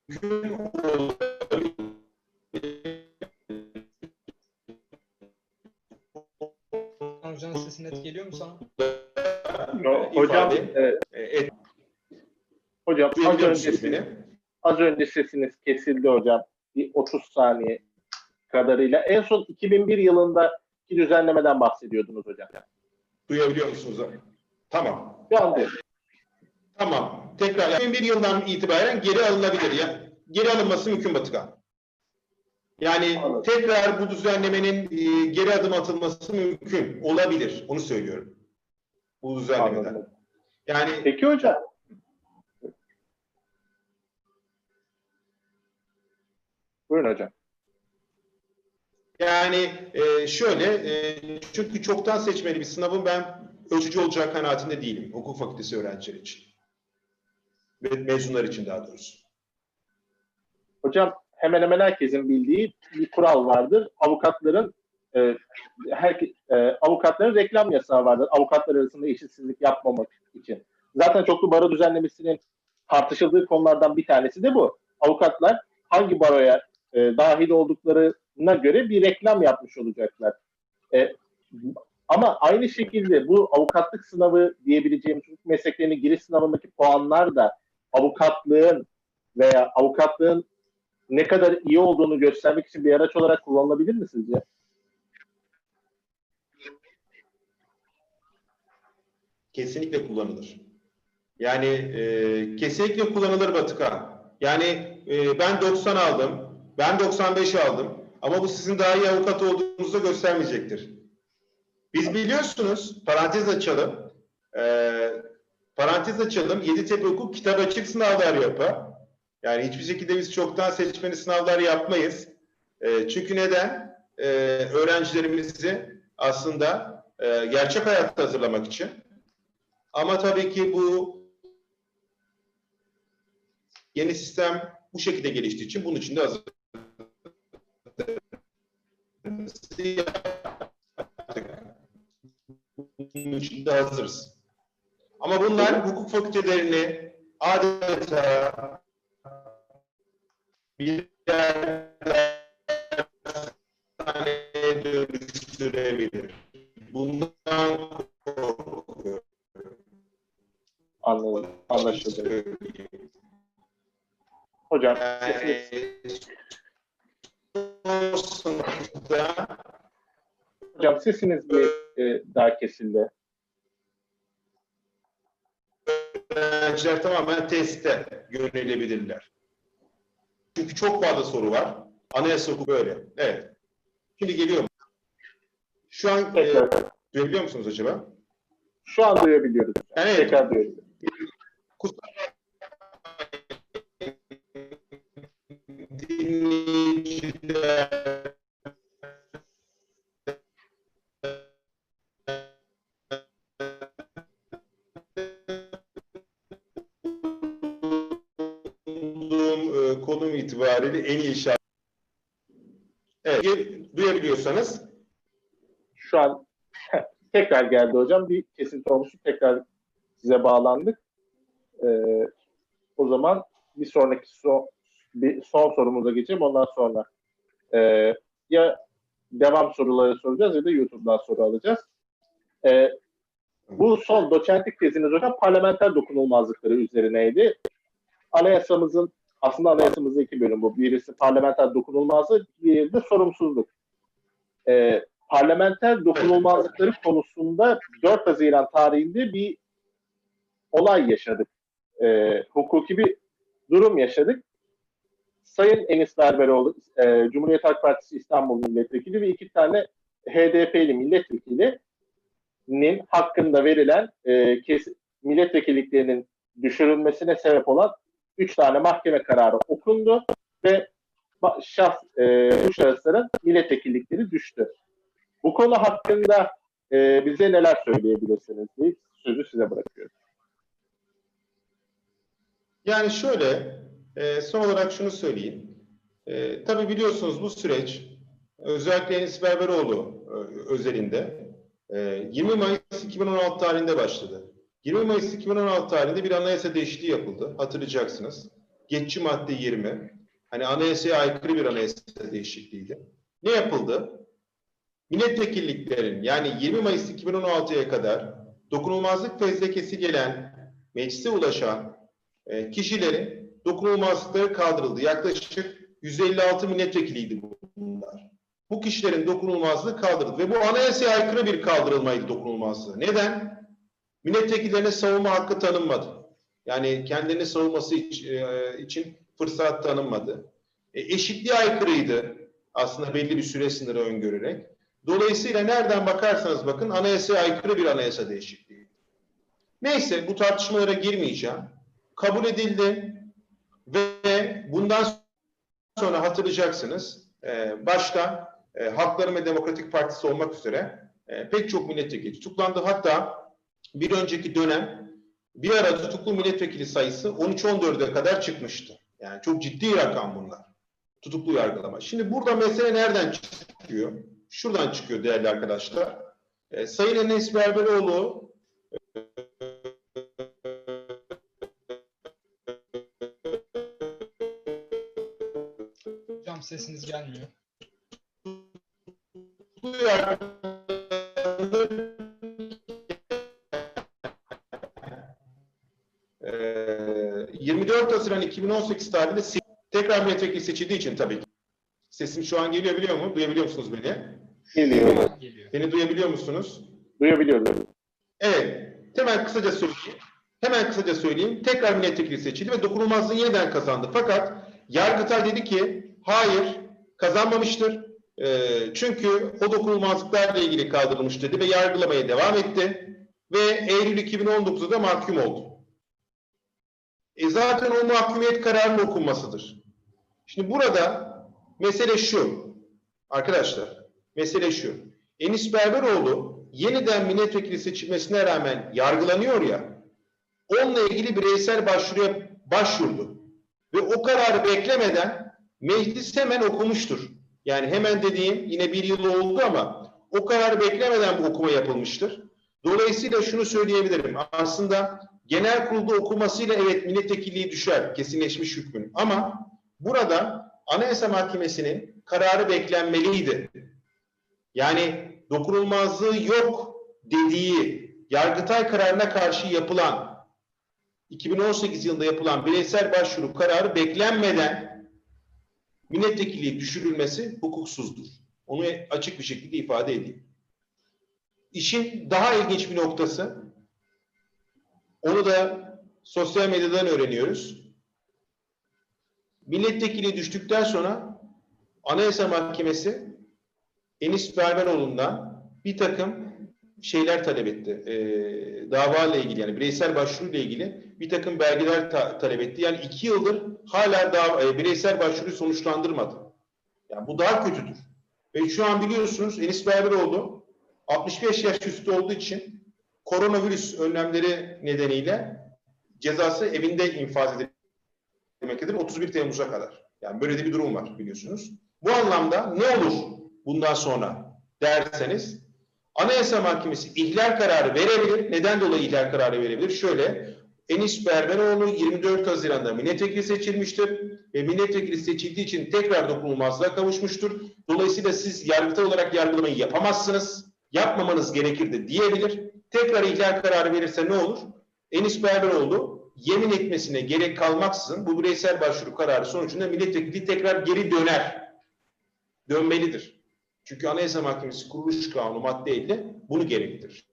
mümkün hocanın sesi net geliyor mu sana? No, hocam, e, et. hocam az önce, beni? az önce sesiniz kesildi hocam. Bir 30 saniye kadarıyla. En son 2001 yılındaki düzenlemeden bahsediyordunuz hocam. Duyabiliyor musunuz? Tamam. Değil. Tamam. Tekrar 2001 yılından itibaren geri alınabilir ya. Geri alınması mümkün Batıkan. Yani Anladım. tekrar bu düzenlemenin e, geri adım atılması mümkün. Olabilir. Onu söylüyorum. Bu düzenlemeden. Anladım. Yani Peki hocam. Buyurun hocam. Yani e, şöyle, e, çünkü çoktan seçmeli bir sınavın ben ölçücü olacak kanaatinde değilim. Hukuk fakültesi öğrencileri için. Ve mezunlar için daha doğrusu. Hocam hemen hemen herkesin bildiği bir kural vardır. Avukatların e, her, e, avukatların reklam yasağı vardır. Avukatlar arasında eşitsizlik yapmamak için. Zaten çoklu baro düzenlemesinin tartışıldığı konulardan bir tanesi de bu. Avukatlar hangi baroya e, dahil olduklarına göre bir reklam yapmış olacaklar. E, ama aynı şekilde bu avukatlık sınavı diyebileceğimiz hukuk mesleklerinin giriş sınavındaki puanlar da avukatlığın veya avukatlığın ne kadar iyi olduğunu göstermek için bir araç olarak kullanılabilir mi sizce? Kesinlikle kullanılır. Yani e, kesinlikle kullanılır Batıkan. Yani e, ben 90 aldım, ben 95 aldım ama bu sizin daha iyi avukat olduğunuzu göstermeyecektir. Biz biliyorsunuz, parantez açalım, e, parantez açalım, Yeditepe Hukuk kitap açık sınavlar yapar. Yani hiçbir şekilde biz çoktan seçmeli sınavlar yapmayız. E, çünkü neden? E, öğrencilerimizi aslında e, gerçek hayatta hazırlamak için. Ama tabii ki bu yeni sistem bu şekilde geliştiği için bunun için de hazır. Bunun için de hazırız. Ama bunlar hukuk fakültelerini adeta bir hastaneye dönüştürebilir. Bundan korkuyorum. Anladım. Anlaşıldı. Hocam Yani, sınıfta hocam sesiniz bir e, daha kesildi. öğrenciler tamamen teste yönelebilirler. Çünkü çok fazla soru var. Anayasa hukuku böyle. Evet. Şimdi geliyorum. Şu an e, duyabiliyor musunuz acaba? Şu an duyabiliyoruz. Yani evet, Tekrar duyabiliyoruz. kusura konum itibariyle en iyi şart. Evet, duyabiliyorsanız Şu an tekrar geldi hocam. Bir kesinti olmuştu. Tekrar size bağlandık. Ee, o zaman bir sonraki son, bir son sorumuza geçelim. Ondan sonra ee, ya devam soruları soracağız ya da YouTube'dan soru alacağız. Ee, bu son doçentlik teziniz hocam parlamenter dokunulmazlıkları üzerineydi. Anayasamızın aslında anayasamızda iki bölüm bu. Birisi parlamenter dokunulmazlık, diğeri de sorumsuzluk. Ee, parlamenter dokunulmazlıkları konusunda 4 Haziran tarihinde bir olay yaşadık. Ee, hukuki bir durum yaşadık. Sayın Enis Berberoğlu, e, Cumhuriyet Halk Partisi İstanbul Milletvekili ve iki tane HDP'li milletvekilinin hakkında verilen e, kes, milletvekilliklerinin düşürülmesine sebep olan üç tane mahkeme kararı okundu ve şahs, e, bu şahısların milletvekillikleri düştü. Bu konu hakkında e, bize neler söyleyebilirsiniz diye sözü size bırakıyorum. Yani şöyle, e, son olarak şunu söyleyeyim. E, tabii biliyorsunuz bu süreç özellikle Enis Berberoğlu e, özelinde e, 20 Mayıs 2016 tarihinde başladı. 20 Mayıs 2016 tarihinde bir anayasa değişikliği yapıldı. Hatırlayacaksınız. Geçici madde 20. Hani anayasaya aykırı bir anayasa değişikliğiydi. Ne yapıldı? Milletvekilliklerin yani 20 Mayıs 2016'ya kadar dokunulmazlık fezlekesi gelen, meclise ulaşan e, kişilerin dokunulmazlıkları kaldırıldı. Yaklaşık 156 milletvekiliydi bunlar. Bu kişilerin dokunulmazlığı kaldırıldı ve bu anayasaya aykırı bir kaldırılmaydı dokunulmazlığı. Neden? Milletvekillerine savunma hakkı tanınmadı. Yani kendilerini savunması e, için fırsat tanınmadı. E, eşitliğe aykırıydı aslında belli bir süre sınırı öngörerek. Dolayısıyla nereden bakarsanız bakın anayasaya aykırı bir anayasa değişikliği. Neyse bu tartışmalara girmeyeceğim. Kabul edildi ve bundan sonra hatırlayacaksınız e, başta e, Halkların ve Demokratik Partisi olmak üzere e, pek çok milletvekili tutuklandı. Hatta bir önceki dönem bir ara tutuklu milletvekili sayısı 13-14'e kadar çıkmıştı. Yani çok ciddi rakam bunlar. Tutuklu yargılama. Şimdi burada mesele nereden çıkıyor? Şuradan çıkıyor değerli arkadaşlar. E, Sayın Enes Berberoğlu Sesiniz gelmiyor. Ee, 24 Haziran 2018 tarihinde tekrar milletvekili seçildiği için tabii ki. Sesim şu an geliyor biliyor mu? Duyabiliyor musunuz beni? Geliyor. Geliyor. Beni duyabiliyor musunuz? Duyabiliyorum. Evet. Hemen kısaca söyleyeyim. Hemen kısaca söyleyeyim. Tekrar milletvekili seçildi ve dokunulmazlığı yeniden kazandı. Fakat Yargıtay dedi ki hayır kazanmamıştır. Ee, çünkü o dokunulmazlıklarla ilgili kaldırılmış dedi ve yargılamaya devam etti. Ve Eylül 2019'da da mahkum oldu. E zaten o mahkumiyet kararının okunmasıdır. Şimdi burada mesele şu. Arkadaşlar mesele şu. Enis Berberoğlu yeniden milletvekili seçilmesine rağmen yargılanıyor ya, onunla ilgili bireysel başvuruya başvurdu. Ve o kararı beklemeden meclis hemen okumuştur. Yani hemen dediğim yine bir yıl oldu ama o kararı beklemeden bu okuma yapılmıştır. Dolayısıyla şunu söyleyebilirim. Aslında genel kurulda okumasıyla evet milletvekilliği düşer kesinleşmiş hükmün. Ama burada Anayasa Mahkemesi'nin kararı beklenmeliydi. Yani dokunulmazlığı yok dediği Yargıtay kararına karşı yapılan 2018 yılında yapılan bireysel başvuru kararı beklenmeden milletvekilliği düşürülmesi hukuksuzdur. Onu açık bir şekilde ifade edeyim. İşin daha ilginç bir noktası onu da sosyal medyadan öğreniyoruz. Milletvekili düştükten sonra Anayasa Mahkemesi Enis Berberoğlu'ndan bir takım şeyler talep etti. E, dava ile ilgili yani bireysel başvuru ile ilgili bir takım belgeler ta- talep etti. Yani iki yıldır hala dava, e, bireysel başvuruyu sonuçlandırmadı. Yani bu daha kötüdür. Ve şu an biliyorsunuz Enis Berberoğlu 65 yaş üstü olduğu için koronavirüs önlemleri nedeniyle cezası evinde infaz edilmektedir 31 Temmuz'a kadar. Yani böyle de bir durum var biliyorsunuz. Bu anlamda ne olur bundan sonra derseniz Anayasa Mahkemesi ihlal kararı verebilir. Neden dolayı ihlal kararı verebilir? Şöyle Enis Berberoğlu 24 Haziran'da milletvekili seçilmiştir ve milletvekili seçildiği için tekrar dokunulmazlığa kavuşmuştur. Dolayısıyla siz yargıtay olarak yargılamayı yapamazsınız. Yapmamanız gerekirdi diyebilir. Tekrar ihlal kararı verirse ne olur? Enis Berberoğlu yemin etmesine gerek kalmaksızın bu bireysel başvuru kararı sonucunda milletvekili tekrar geri döner. Dönmelidir. Çünkü Anayasa Mahkemesi kuruluş kanunu madde 50 bunu gerektirir.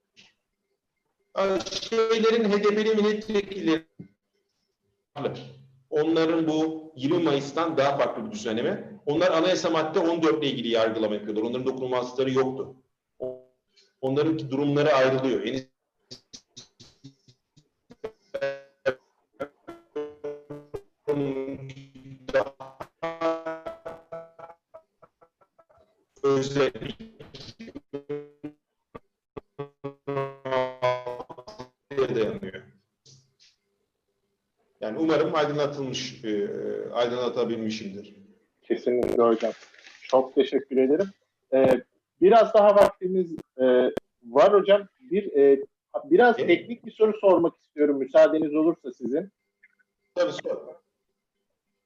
Şeylerin HDP'li milletvekilleri onların bu 20 Mayıs'tan daha farklı bir düzenleme. Onlar anayasa madde 14 ile ilgili yargılama yapıyorlar. Onların dokunulmazlıkları yoktu. Onların durumları ayrılıyor. En özellik dayanıyor. Yani umarım aydınlatılmış, e, aydınlatabilmişimdir. Kesinlikle hocam. Çok teşekkür ederim. Ee, biraz daha vaktimiz e, var hocam. Bir e, biraz Evet. teknik bir soru sormak istiyorum müsaadeniz olursa sizin. Tabii sor.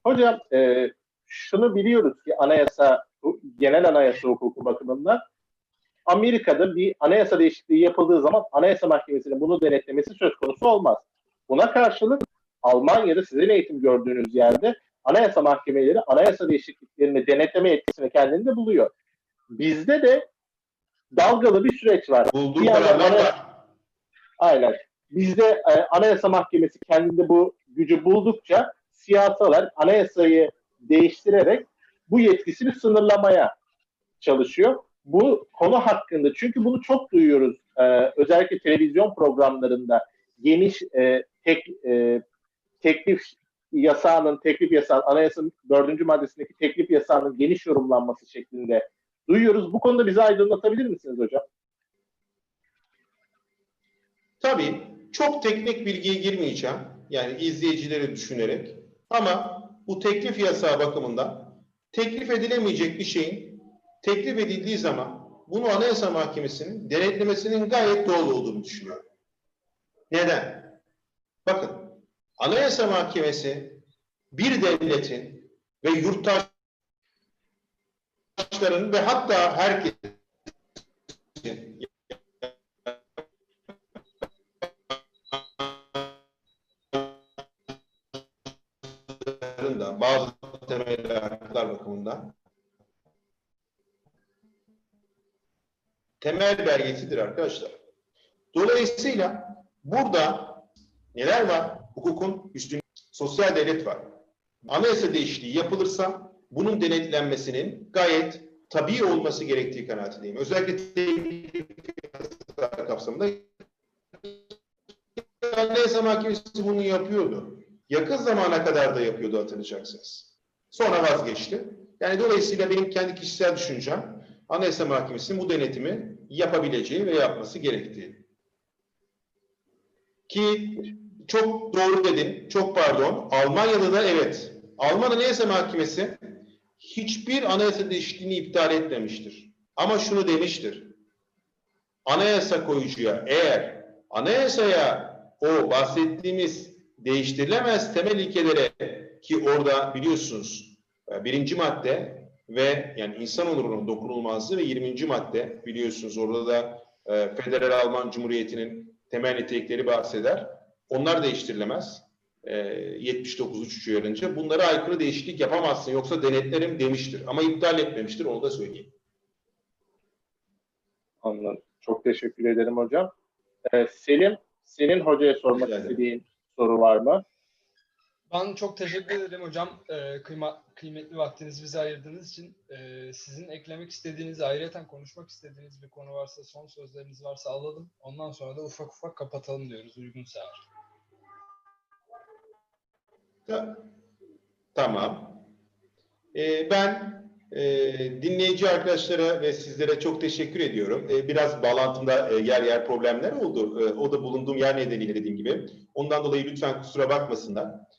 Hocam e, şunu biliyoruz ki anayasa, genel anayasa hukuku bakımından Amerika'da bir anayasa değişikliği yapıldığı zaman anayasa mahkemesinin bunu denetlemesi söz konusu olmaz. Buna karşılık Almanya'da sizin eğitim gördüğünüz yerde anayasa mahkemeleri anayasa değişikliklerini denetleme yetkisini kendinde buluyor. Bizde de dalgalı bir süreç var. Bulduğu Bir yandan anayasa-. Aynen. Bizde e, Anayasa Mahkemesi kendinde bu gücü buldukça siyasalar anayasayı değiştirerek bu yetkisini sınırlamaya çalışıyor. Bu konu hakkında çünkü bunu çok duyuyoruz e, özellikle televizyon programlarında geniş e, tek e, teklif yasağının teklif yasağı anayasanın dördüncü maddesindeki teklif yasağının geniş yorumlanması şeklinde duyuyoruz. Bu konuda bizi aydınlatabilir misiniz hocam? Tabii çok teknik bilgiye girmeyeceğim. Yani izleyicileri düşünerek. Ama bu teklif yasağı bakımından teklif edilemeyecek bir şeyin teklif edildiği zaman bunu Anayasa Mahkemesi'nin denetlemesinin gayet doğal olduğunu düşünüyorum. Neden? Bakın Anayasa Mahkemesi bir devletin ve yurttaş vatandaşların ve hatta herkes haklar bakımından temel belgesidir arkadaşlar. Dolayısıyla burada neler var? Hukukun üstün sosyal devlet var. Anayasa değişikliği yapılırsa bunun denetlenmesinin gayet tabii olması gerektiği kanaatindeyim. Özellikle kapsamında Anayasa Mahkemesi bunu yapıyordu. Yakın zamana kadar da yapıyordu hatırlayacaksınız. Sonra vazgeçti. Yani dolayısıyla benim kendi kişisel düşüncem Anayasa Mahkemesi'nin bu denetimi yapabileceği ve yapması gerektiği. Ki çok doğru dedin, çok pardon. Almanya'da da evet. Alman Anayasa Mahkemesi hiçbir anayasa değişikliğini iptal etmemiştir. Ama şunu demiştir. Anayasa koyucuya eğer anayasaya o bahsettiğimiz değiştirilemez temel ilkelere ki orada biliyorsunuz birinci madde ve yani insan onurunun dokunulmazlığı ve 20. madde biliyorsunuz orada da e, Federal Alman Cumhuriyeti'nin temel nitelikleri bahseder. Onlar değiştirilemez. E, 79 uyarınca bunlara aykırı değişiklik yapamazsın yoksa denetlerim demiştir. Ama iptal etmemiştir onu da söyleyeyim. Anladım. Çok teşekkür ederim hocam. Ee, Selim, senin hocaya sormak istediğin soru var mı? Ben çok teşekkür ederim hocam. Ee, kıyma, kıymetli vaktinizi bize ayırdığınız için. Ee, sizin eklemek istediğiniz, ayrıca konuşmak istediğiniz bir konu varsa, son sözleriniz varsa alalım. Ondan sonra da ufak ufak kapatalım diyoruz uygunsa eğer. Ta- Tamam. Ee, ben e, dinleyici arkadaşlara ve sizlere çok teşekkür ediyorum. Ee, biraz bağlantımda e, yer yer problemler oldu. Ee, o da bulunduğum yer nedeniyle dediğim gibi. Ondan dolayı lütfen kusura bakmasınlar.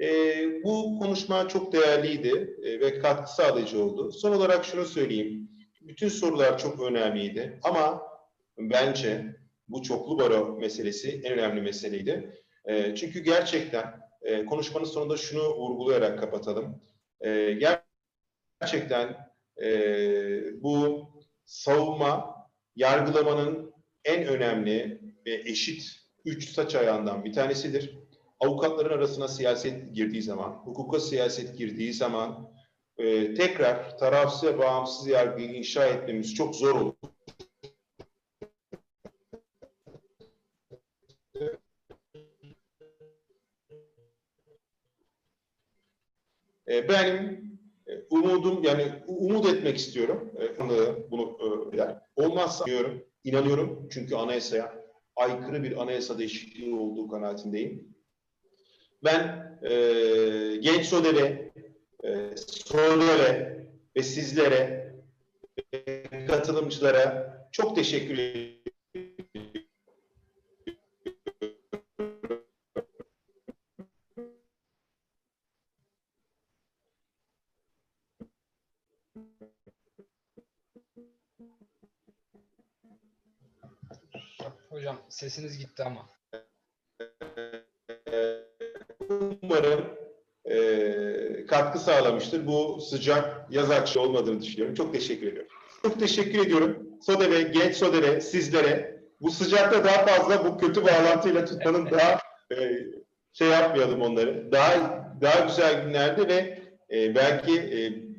Ee, bu konuşma çok değerliydi e, ve katkı sağlayıcı oldu. Son olarak şunu söyleyeyim. Bütün sorular çok önemliydi ama bence bu çoklu baro meselesi en önemli meseleydi. E, çünkü gerçekten e, konuşmanın sonunda şunu vurgulayarak kapatalım. E, gerçekten e, bu savunma, yargılamanın en önemli ve eşit üç saç ayağından bir tanesidir. Avukatların arasına siyaset girdiği zaman, hukuka siyaset girdiği zaman e, tekrar tarafsız ve bağımsız yargıyı inşa etmemiz çok zor olur. E, benim e, umudum yani umut etmek istiyorum. E, bunu e. Olmazsa diyorum, inanıyorum çünkü anayasaya aykırı bir anayasa değişikliği olduğu kanaatindeyim. Ben e, genç Sodele, e, Sodele ve sizlere e, katılımcılara çok teşekkür ederim. Hocam sesiniz gitti ama. Katkı sağlamıştır. Bu sıcak yaz akışı olmadığını düşünüyorum. Çok teşekkür ediyorum. Çok teşekkür ediyorum. Sodere, genç Sodere, sizlere. Bu sıcakta daha fazla bu kötü bağlantıyla tutmanın daha e, şey yapmayalım onları. Daha daha güzel günlerde ve e, belki e,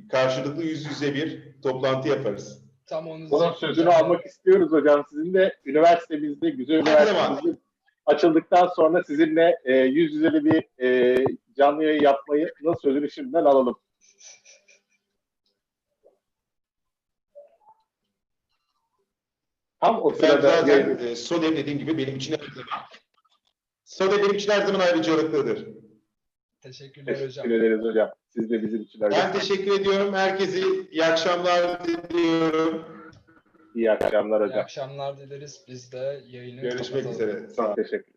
karşılıklı yüz yüze bir toplantı yaparız. Tam onu Bunun diyecektim sözünü hocam. almak istiyoruz hocam. Sizin de üniversitemizde, güzel üniversitemizde açıldıktan sonra sizinle e, yüz yüze de bir e, canlı yayın yapmayı nasıl sözünü şimdiden alalım. Tam o Ben sırada zaten e, Sode dediğim gibi benim için her zaman Sode benim için her zaman ayrıcalıklıdır. Teşekkürler hocam. teşekkür ederiz hocam. Siz de bizim için. Ben teşekkür ediyorum. Herkese iyi akşamlar diliyorum. İyi akşamlar İyi hocam. akşamlar dileriz. Biz de yayını Görüşmek kapatalım. üzere. Sağ olun. teşekkür